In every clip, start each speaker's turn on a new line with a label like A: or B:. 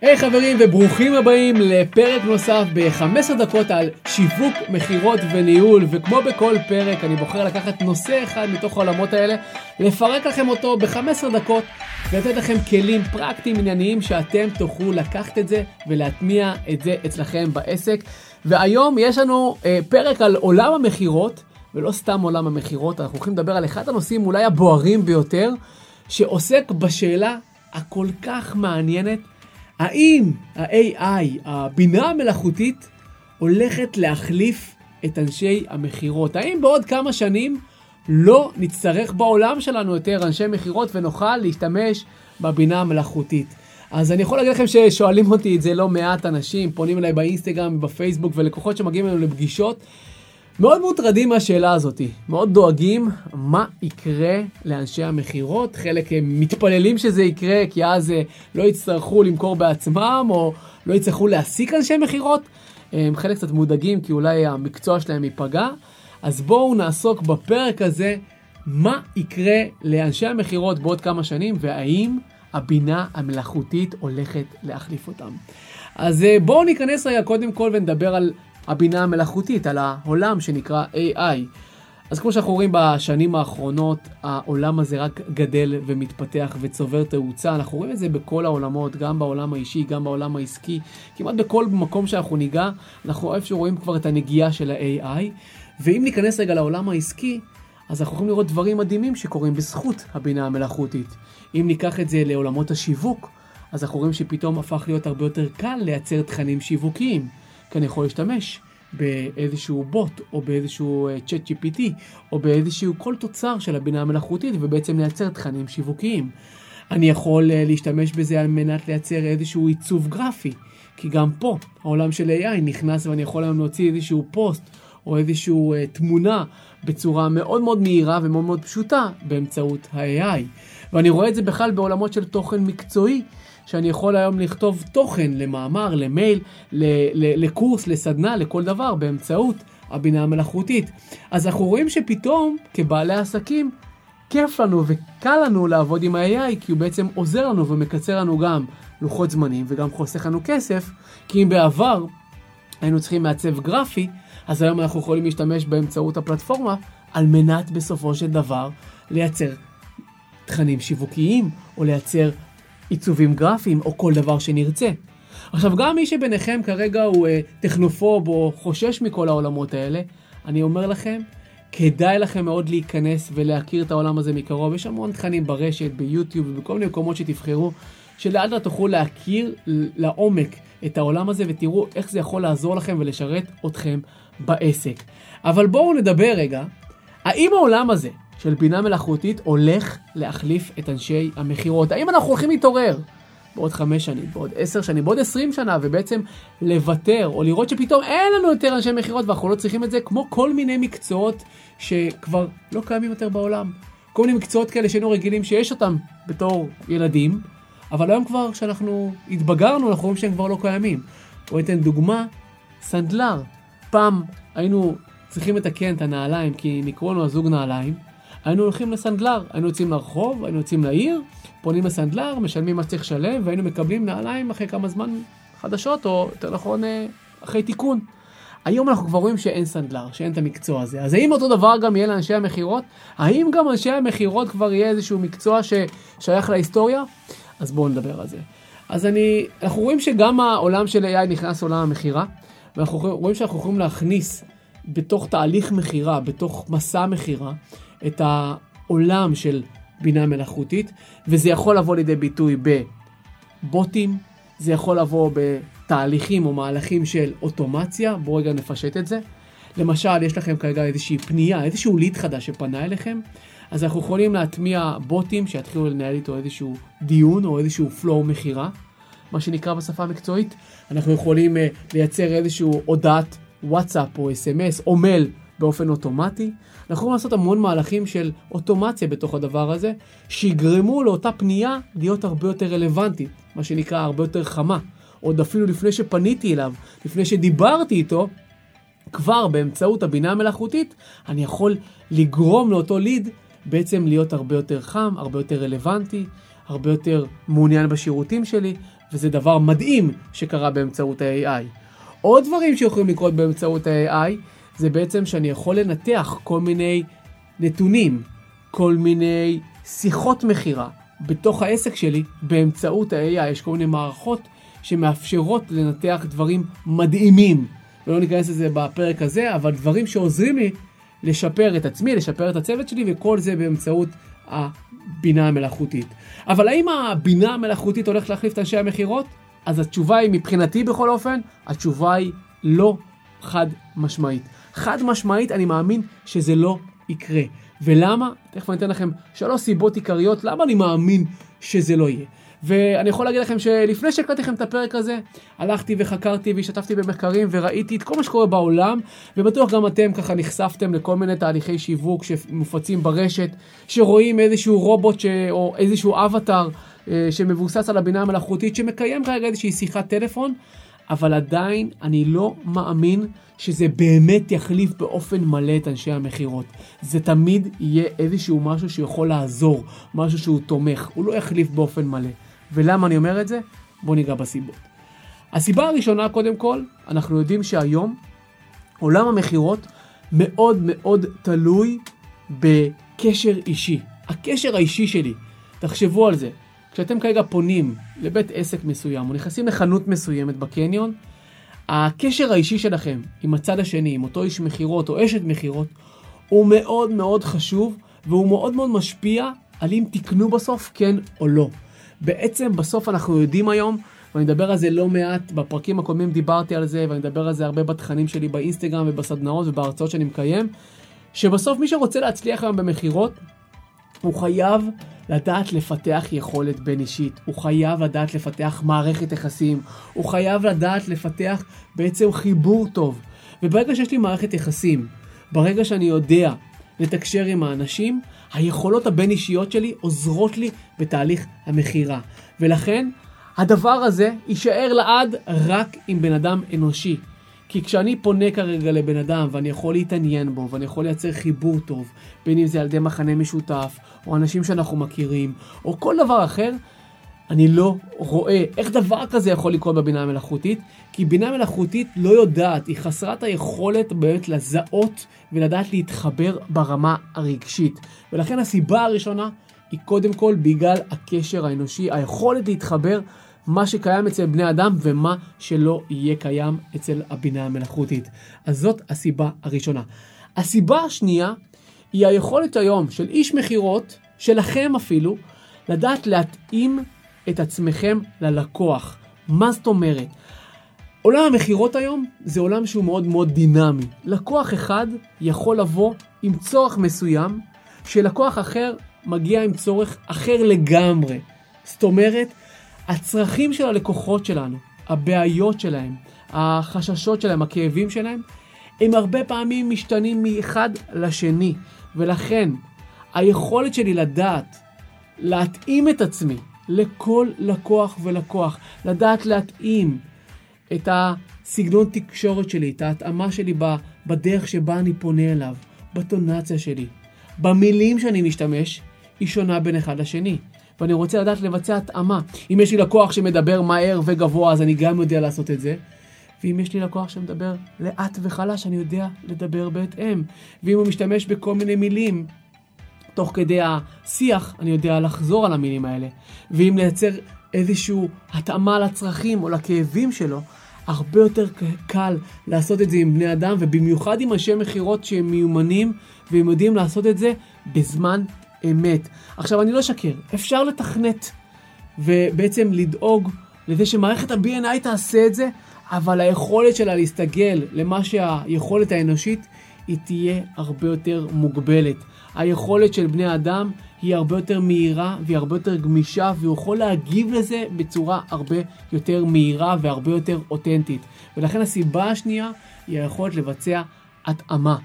A: היי hey, חברים וברוכים הבאים לפרק נוסף ב-15 דקות על שיווק, מכירות וניהול וכמו בכל פרק אני בוחר לקחת נושא אחד מתוך העולמות האלה, לפרק לכם אותו ב-15 דקות ולתת לכם כלים פרקטיים ענייניים שאתם תוכלו לקחת את זה ולהטמיע את זה אצלכם בעסק. והיום יש לנו אה, פרק על עולם המכירות ולא סתם עולם המכירות, אנחנו הולכים לדבר על אחד הנושאים אולי הבוערים ביותר שעוסק בשאלה הכל כך מעניינת האם ה-AI, הבינה המלאכותית, הולכת להחליף את אנשי המכירות? האם בעוד כמה שנים לא נצטרך בעולם שלנו יותר אנשי מכירות ונוכל להשתמש בבינה המלאכותית? אז אני יכול להגיד לכם ששואלים אותי את זה לא מעט אנשים, פונים אליי באינסטגרם, בפייסבוק, ולקוחות שמגיעים אלינו לפגישות. מאוד מוטרדים מהשאלה הזאת, מאוד דואגים מה יקרה לאנשי המכירות. חלק הם מתפללים שזה יקרה, כי אז אה, לא יצטרכו למכור בעצמם, או לא יצטרכו להעסיק אנשי מכירות. חלק קצת מודאגים, כי אולי המקצוע שלהם ייפגע. אז בואו נעסוק בפרק הזה, מה יקרה לאנשי המכירות בעוד כמה שנים, והאם הבינה המלאכותית הולכת להחליף אותם. אז אה, בואו ניכנס רגע קודם כל ונדבר על הבינה המלאכותית, על העולם שנקרא AI. אז כמו שאנחנו רואים בשנים האחרונות, העולם הזה רק גדל ומתפתח וצובר תאוצה. אנחנו רואים את זה בכל העולמות, גם בעולם האישי, גם בעולם העסקי. כמעט בכל מקום שאנחנו ניגע, אנחנו איפשהו רואים כבר את הנגיעה של ה-AI. ואם ניכנס רגע לעולם העסקי, אז אנחנו יכולים לראות דברים מדהימים שקורים בזכות הבינה המלאכותית. אם ניקח את זה לעולמות השיווק, אז אנחנו רואים שפתאום הפך להיות הרבה יותר קל לייצר תכנים שיווקיים. כי אני יכול להשתמש באיזשהו בוט, או באיזשהו צ'אט uh, GPT, או באיזשהו כל תוצר של הבינה המלאכותית, ובעצם לייצר תכנים שיווקיים. אני יכול uh, להשתמש בזה על מנת לייצר איזשהו עיצוב גרפי, כי גם פה העולם של AI נכנס ואני יכול היום להוציא איזשהו פוסט, או איזושהי uh, תמונה בצורה מאוד מאוד מהירה ומאוד מאוד פשוטה באמצעות ה-AI. ואני רואה את זה בכלל בעולמות של תוכן מקצועי, שאני יכול היום לכתוב תוכן למאמר, למייל, לקורס, לסדנה, לכל דבר, באמצעות הבינה המלאכותית. אז אנחנו רואים שפתאום, כבעלי עסקים, כיף לנו וקל לנו לעבוד עם ה-AI, כי הוא בעצם עוזר לנו ומקצר לנו גם לוחות זמנים וגם חוסך לנו כסף, כי אם בעבר היינו צריכים מעצב גרפי, אז היום אנחנו יכולים להשתמש באמצעות הפלטפורמה על מנת בסופו של דבר לייצר תכנים שיווקיים, או לייצר עיצובים גרפיים או כל דבר שנרצה. עכשיו, גם מי שביניכם כרגע הוא אה, טכנופוב או חושש מכל העולמות האלה, אני אומר לכם, כדאי לכם מאוד להיכנס ולהכיר את העולם הזה מקרוב. יש המון תכנים ברשת, ביוטיוב ובכל מיני מקומות שתבחרו, שלאט לאט תוכלו להכיר לעומק את העולם הזה ותראו איך זה יכול לעזור לכם ולשרת אתכם בעסק. אבל בואו נדבר רגע, האם העולם הזה של בינה מלאכותית הולך להחליף את אנשי המכירות. האם אנחנו הולכים להתעורר בעוד חמש שנים, בעוד עשר שנים, בעוד עשרים שנה, ובעצם לוותר, או לראות שפתאום אין לנו יותר אנשי מכירות ואנחנו לא צריכים את זה, כמו כל מיני מקצועות שכבר לא קיימים יותר בעולם. כל מיני מקצועות כאלה שהיינו רגילים שיש אותם בתור ילדים, אבל היום כבר כשאנחנו התבגרנו, אנחנו רואים שהם כבר לא קיימים. בואו ניתן דוגמה, סנדלר. פעם היינו צריכים לתקן את הנעליים כי נקראו לנו הזוג נעליים, היינו הולכים לסנדלר, היינו יוצאים לרחוב, היינו יוצאים לעיר, פונים לסנדלר, משלמים מה שצריך לשלם, והיינו מקבלים נעליים אחרי כמה זמן חדשות, או יותר נכון, אה, אחרי תיקון. היום אנחנו כבר רואים שאין סנדלר, שאין את המקצוע הזה. אז האם אותו דבר גם יהיה לאנשי המכירות? האם גם אנשי המכירות כבר יהיה איזשהו מקצוע ששייך להיסטוריה? אז בואו נדבר על זה. אז אני, אנחנו רואים שגם העולם של AI נכנס לעולם המכירה, ואנחנו רואים שאנחנו יכולים להכניס בתוך תהליך מכירה, בתוך מסע מכירה, את העולם של בינה מלאכותית, וזה יכול לבוא לידי ביטוי בבוטים, זה יכול לבוא בתהליכים או מהלכים של אוטומציה, בואו רגע נפשט את זה. למשל, יש לכם כרגע איזושהי פנייה, איזשהו ליד חדש שפנה אליכם, אז אנחנו יכולים להטמיע בוטים שיתחילו לנהל איתו איזשהו דיון או איזשהו flow מכירה, מה שנקרא בשפה המקצועית. אנחנו יכולים uh, לייצר איזשהו הודעת וואטסאפ או אס.אם.אס או מייל באופן אוטומטי. אנחנו יכולים לעשות המון מהלכים של אוטומציה בתוך הדבר הזה, שיגרמו לאותה פנייה להיות הרבה יותר רלוונטית, מה שנקרא הרבה יותר חמה. עוד אפילו לפני שפניתי אליו, לפני שדיברתי איתו, כבר באמצעות הבינה המלאכותית, אני יכול לגרום לאותו ליד בעצם להיות הרבה יותר חם, הרבה יותר רלוונטי, הרבה יותר מעוניין בשירותים שלי, וזה דבר מדהים שקרה באמצעות ה-AI. עוד דברים שיכולים לקרות באמצעות ה-AI, זה בעצם שאני יכול לנתח כל מיני נתונים, כל מיני שיחות מכירה בתוך העסק שלי באמצעות ה-AI. יש כל מיני מערכות שמאפשרות לנתח דברים מדהימים. ולא ניכנס לזה בפרק הזה, אבל דברים שעוזרים לי לשפר את עצמי, לשפר את הצוות שלי, וכל זה באמצעות הבינה המלאכותית. אבל האם הבינה המלאכותית הולכת להחליף את אנשי המכירות? אז התשובה היא, מבחינתי בכל אופן, התשובה היא לא חד משמעית. חד משמעית, אני מאמין שזה לא יקרה. ולמה? תכף אני אתן לכם שלוש סיבות עיקריות למה אני מאמין שזה לא יהיה. ואני יכול להגיד לכם שלפני שהקלטתי לכם את הפרק הזה, הלכתי וחקרתי והשתתפתי במחקרים וראיתי את כל מה שקורה בעולם, ובטוח גם אתם ככה נחשפתם לכל מיני תהליכי שיווק שמופצים ברשת, שרואים איזשהו רובוט ש... או איזשהו אבטאר שמבוסס על הבינה המלאכותית, שמקיים כרגע איזושהי שיחת טלפון, אבל עדיין אני לא מאמין שזה באמת יחליף באופן מלא את אנשי המכירות. זה תמיד יהיה איזשהו משהו שיכול לעזור, משהו שהוא תומך, הוא לא יחליף באופן מלא. ולמה אני אומר את זה? בואו ניגע בסיבות. הסיבה הראשונה, קודם כל, אנחנו יודעים שהיום עולם המכירות מאוד מאוד תלוי בקשר אישי. הקשר האישי שלי, תחשבו על זה. כשאתם כרגע פונים לבית עסק מסוים או נכנסים לחנות מסוימת בקניון, הקשר האישי שלכם עם הצד השני, עם אותו איש מכירות או אשת מכירות, הוא מאוד מאוד חשוב והוא מאוד מאוד משפיע על אם תקנו בסוף כן או לא. בעצם בסוף אנחנו יודעים היום, ואני אדבר על זה לא מעט, בפרקים הקודמים דיברתי על זה, ואני אדבר על זה הרבה בתכנים שלי באינסטגרם ובסדנאות ובהרצאות שאני מקיים, שבסוף מי שרוצה להצליח היום במכירות, הוא חייב לדעת לפתח יכולת בין אישית, הוא חייב לדעת לפתח מערכת יחסים, הוא חייב לדעת לפתח בעצם חיבור טוב. וברגע שיש לי מערכת יחסים, ברגע שאני יודע לתקשר עם האנשים, היכולות הבין אישיות שלי עוזרות לי בתהליך המכירה. ולכן הדבר הזה יישאר לעד רק עם בן אדם אנושי. כי כשאני פונה כרגע לבן אדם ואני יכול להתעניין בו ואני יכול לייצר חיבור טוב, בין אם זה על ידי מחנה משותף, או אנשים שאנחנו מכירים, או כל דבר אחר, אני לא רואה איך דבר כזה יכול לקרות בבינה המלאכותית, כי בינה מלאכותית לא יודעת, היא חסרת היכולת באמת לזהות ולדעת להתחבר ברמה הרגשית. ולכן הסיבה הראשונה היא קודם כל בגלל הקשר האנושי, היכולת להתחבר מה שקיים אצל בני אדם ומה שלא יהיה קיים אצל הבינה המלאכותית. אז זאת הסיבה הראשונה. הסיבה השנייה היא היכולת היום של איש מכירות, שלכם אפילו, לדעת להתאים את עצמכם ללקוח. מה זאת אומרת? עולם המכירות היום זה עולם שהוא מאוד מאוד דינמי. לקוח אחד יכול לבוא עם צורך מסוים, שלקוח אחר מגיע עם צורך אחר לגמרי. זאת אומרת, הצרכים של הלקוחות שלנו, הבעיות שלהם, החששות שלהם, הכאבים שלהם, הם הרבה פעמים משתנים מאחד לשני. ולכן, היכולת שלי לדעת, להתאים את עצמי לכל לקוח ולקוח, לדעת להתאים את הסגנון תקשורת שלי, את ההתאמה שלי בדרך שבה אני פונה אליו, בטונציה שלי, במילים שאני משתמש, היא שונה בין אחד לשני. ואני רוצה לדעת לבצע התאמה. אם יש לי לקוח שמדבר מהר וגבוה, אז אני גם יודע לעשות את זה. ואם יש לי לקוח שמדבר לאט וחלש, אני יודע לדבר בהתאם. ואם הוא משתמש בכל מיני מילים, תוך כדי השיח, אני יודע לחזור על המילים האלה. ואם לייצר איזושהי התאמה לצרכים או לכאבים שלו, הרבה יותר קל לעשות את זה עם בני אדם, ובמיוחד עם אנשי מכירות שהם מיומנים, והם יודעים לעשות את זה בזמן אמת. עכשיו, אני לא אשקר, אפשר לתכנת, ובעצם לדאוג לזה שמערכת ה-BNI תעשה את זה, אבל היכולת שלה להסתגל למה שהיכולת האנושית, היא תהיה הרבה יותר מוגבלת. היכולת של בני אדם היא הרבה יותר מהירה והיא הרבה יותר גמישה והוא יכול להגיב לזה בצורה הרבה יותר מהירה והרבה יותר אותנטית. ולכן הסיבה השנייה היא היכולת לבצע התאמה.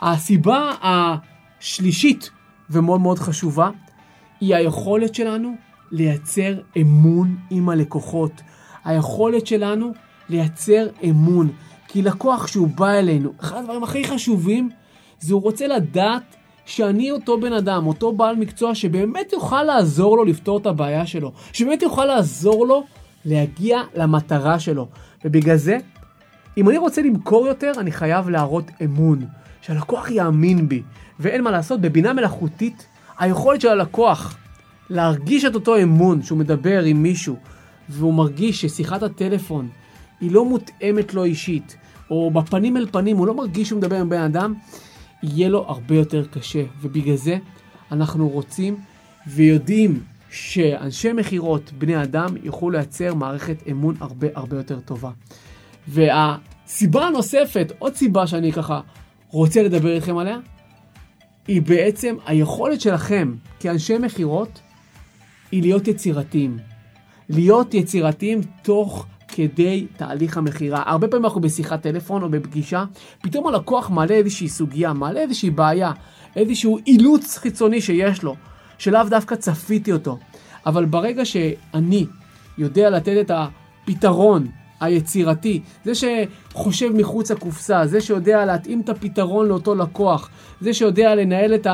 A: הסיבה השלישית ומאוד מאוד חשובה היא היכולת שלנו לייצר אמון עם הלקוחות. היכולת שלנו לייצר אמון. כי לקוח שהוא בא אלינו, אחד הדברים הכי חשובים זה הוא רוצה לדעת שאני אותו בן אדם, אותו בעל מקצוע שבאמת יוכל לעזור לו לפתור את הבעיה שלו, שבאמת יוכל לעזור לו להגיע למטרה שלו. ובגלל זה, אם אני רוצה למכור יותר, אני חייב להראות אמון, שהלקוח יאמין בי. ואין מה לעשות, בבינה מלאכותית, היכולת של הלקוח להרגיש את אותו אמון שהוא מדבר עם מישהו, והוא מרגיש ששיחת הטלפון היא לא מותאמת לו אישית, או בפנים אל פנים, הוא לא מרגיש שהוא מדבר עם בן אדם, יהיה לו הרבה יותר קשה. ובגלל זה אנחנו רוצים ויודעים שאנשי מכירות, בני אדם, יוכלו לייצר מערכת אמון הרבה הרבה יותר טובה. והסיבה הנוספת, עוד סיבה שאני ככה רוצה לדבר איתכם עליה, היא בעצם היכולת שלכם כאנשי מכירות היא להיות יצירתיים. להיות יצירתיים תוך כדי תהליך המכירה. הרבה פעמים אנחנו בשיחת טלפון או בפגישה, פתאום הלקוח מעלה איזושהי סוגיה, מעלה איזושהי בעיה, איזשהו אילוץ חיצוני שיש לו, שלאו דווקא צפיתי אותו. אבל ברגע שאני יודע לתת את הפתרון היצירתי, זה שחושב מחוץ לקופסה, זה שיודע להתאים את הפתרון לאותו לקוח, זה שיודע לנהל את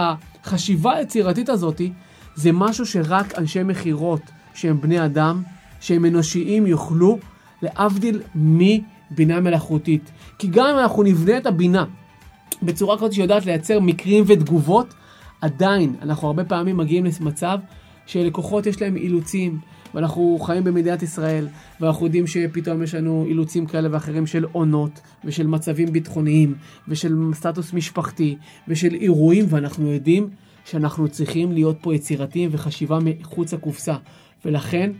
A: החשיבה היצירתית הזאתי, זה משהו שרק אנשי מכירות שהם בני אדם, שהם אנושיים, יוכלו, להבדיל מבינה מלאכותית. כי גם אם אנחנו נבנה את הבינה בצורה כזאת שיודעת לייצר מקרים ותגובות, עדיין אנחנו הרבה פעמים מגיעים למצב שלקוחות יש להם אילוצים, ואנחנו חיים במדינת ישראל, ואנחנו יודעים שפתאום יש לנו אילוצים כאלה ואחרים של עונות, ושל מצבים ביטחוניים, ושל סטטוס משפחתי, ושל אירועים, ואנחנו יודעים שאנחנו צריכים להיות פה יצירתיים וחשיבה מחוץ לקופסה. ולכן,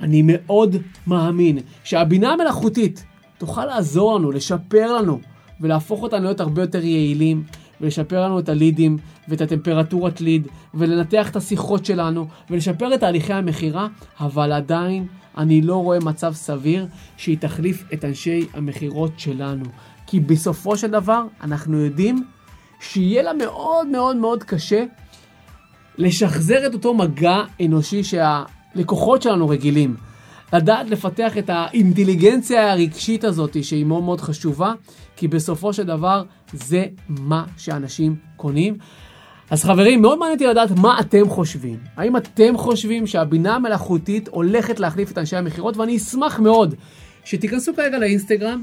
A: אני מאוד מאמין שהבינה המלאכותית תוכל לעזור לנו, לשפר לנו, ולהפוך אותנו להיות הרבה יותר יעילים, ולשפר לנו את הלידים ואת הטמפרטורת ליד, ולנתח את השיחות שלנו, ולשפר את תהליכי המכירה, אבל עדיין אני לא רואה מצב סביר שהיא תחליף את אנשי המכירות שלנו. כי בסופו של דבר אנחנו יודעים שיהיה לה מאוד מאוד מאוד קשה לשחזר את אותו מגע אנושי שהלקוחות שלנו רגילים. לדעת לפתח את האינטליגנציה הרגשית הזאת שהיא מאוד מאוד חשובה, כי בסופו של דבר זה מה שאנשים קונים. אז חברים, מאוד מעניין אותי לדעת מה אתם חושבים. האם אתם חושבים שהבינה המלאכותית הולכת להחליף את אנשי המכירות? ואני אשמח מאוד שתיכנסו כרגע לאינסטגרם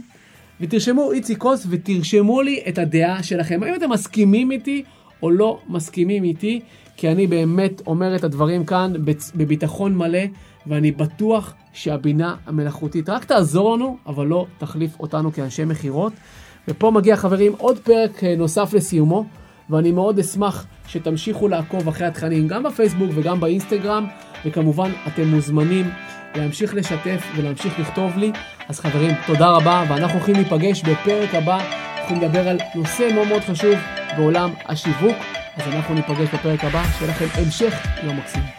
A: ותרשמו איצי קוס ותרשמו לי את הדעה שלכם. האם אתם מסכימים איתי או לא מסכימים איתי? כי אני באמת אומר את הדברים כאן בביטחון מלא, ואני בטוח שהבינה המלאכותית רק תעזור לנו, אבל לא תחליף אותנו כאנשי מכירות. ופה מגיע חברים עוד פרק אה, נוסף לסיומו, ואני מאוד אשמח שתמשיכו לעקוב אחרי התכנים גם בפייסבוק וגם באינסטגרם, וכמובן אתם מוזמנים להמשיך לשתף ולהמשיך לכתוב לי. אז חברים, תודה רבה, ואנחנו הולכים להיפגש בפרק הבא, אנחנו נדבר על נושא מאוד מאוד חשוב בעולם השיווק, אז אנחנו ניפגש בפרק הבא, שיהיה לכם המשך יום מקסים.